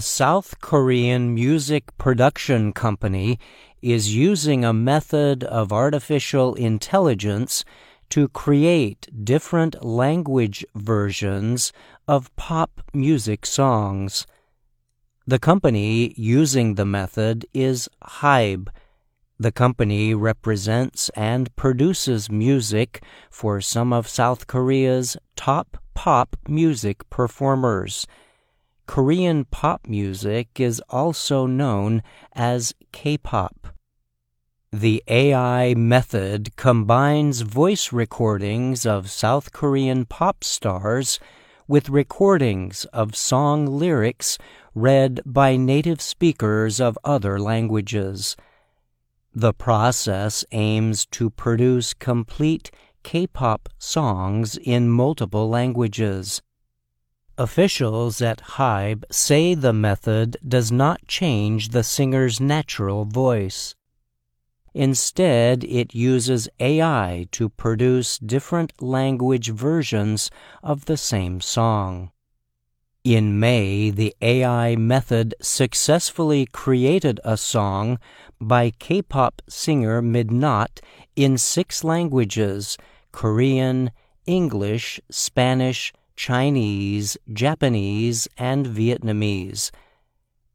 South Korean music production company is using a method of artificial intelligence to create different language versions of pop music songs. The company using the method is Hybe. The company represents and produces music for some of South Korea's top pop music performers. Korean pop music is also known as K-pop. The AI method combines voice recordings of South Korean pop stars with recordings of song lyrics read by native speakers of other languages. The process aims to produce complete K-pop songs in multiple languages. Officials at Hybe say the method does not change the singer's natural voice. Instead, it uses AI to produce different language versions of the same song. In May, the AI method successfully created a song by K-pop singer Midnatt in six languages Korean, English, Spanish, Chinese, Japanese, and Vietnamese.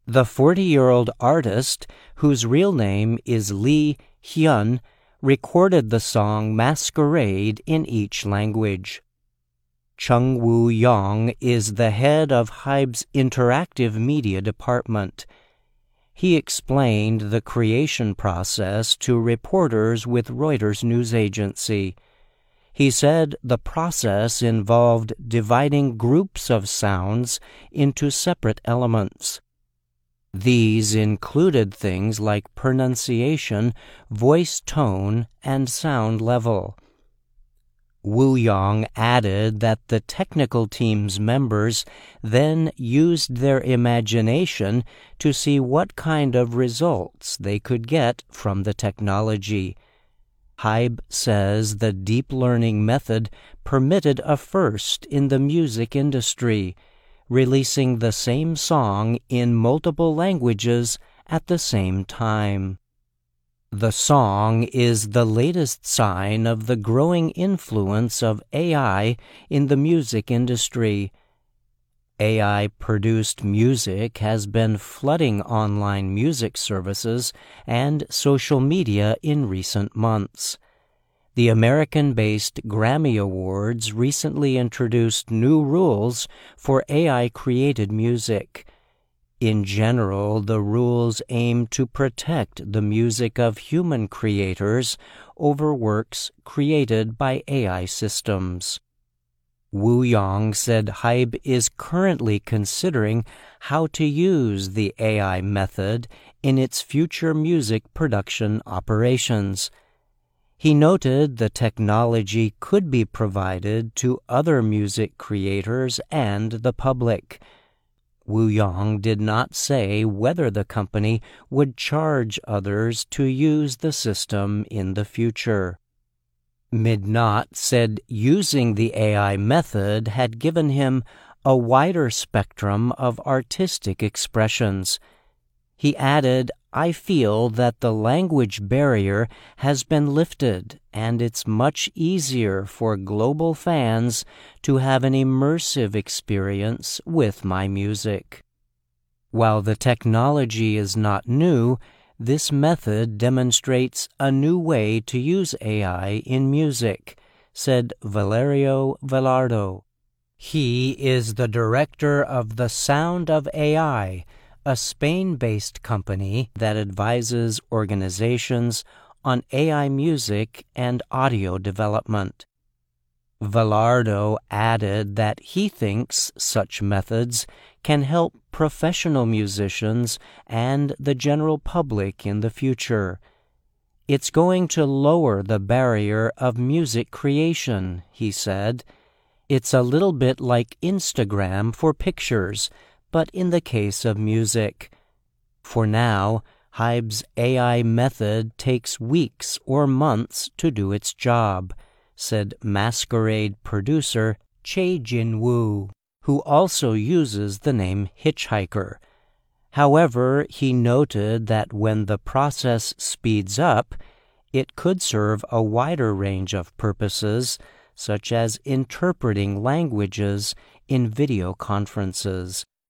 The 40 year old artist, whose real name is Lee Hyun, recorded the song Masquerade in each language. Chung Woo Yong is the head of Hybe's interactive media department. He explained the creation process to reporters with Reuters news agency. He said the process involved dividing groups of sounds into separate elements. These included things like pronunciation, voice tone, and sound level. Woo Yong added that the technical team's members then used their imagination to see what kind of results they could get from the technology. Hybe says the deep learning method permitted a first in the music industry, releasing the same song in multiple languages at the same time. The song is the latest sign of the growing influence of AI in the music industry. AI produced music has been flooding online music services and social media in recent months. The American based Grammy Awards recently introduced new rules for AI created music. In general, the rules aim to protect the music of human creators over works created by AI systems. Woo Yong said Hybe is currently considering how to use the AI method in its future music production operations. He noted the technology could be provided to other music creators and the public. Woo Yong did not say whether the company would charge others to use the system in the future. Midnatt said using the AI method had given him a wider spectrum of artistic expressions. He added, I feel that the language barrier has been lifted and it's much easier for global fans to have an immersive experience with my music. While the technology is not new, this method demonstrates a new way to use AI in music, said Valerio Velardo. He is the director of the Sound of AI, a Spain based company that advises organizations on AI music and audio development. Velardo added that he thinks such methods can help professional musicians and the general public in the future. It's going to lower the barrier of music creation, he said. It's a little bit like Instagram for pictures, but in the case of music. For now, Hybe's AI method takes weeks or months to do its job said Masquerade producer Chae Jin Woo, who also uses the name Hitchhiker. However, he noted that when the process speeds up, it could serve a wider range of purposes, such as interpreting languages in video conferences.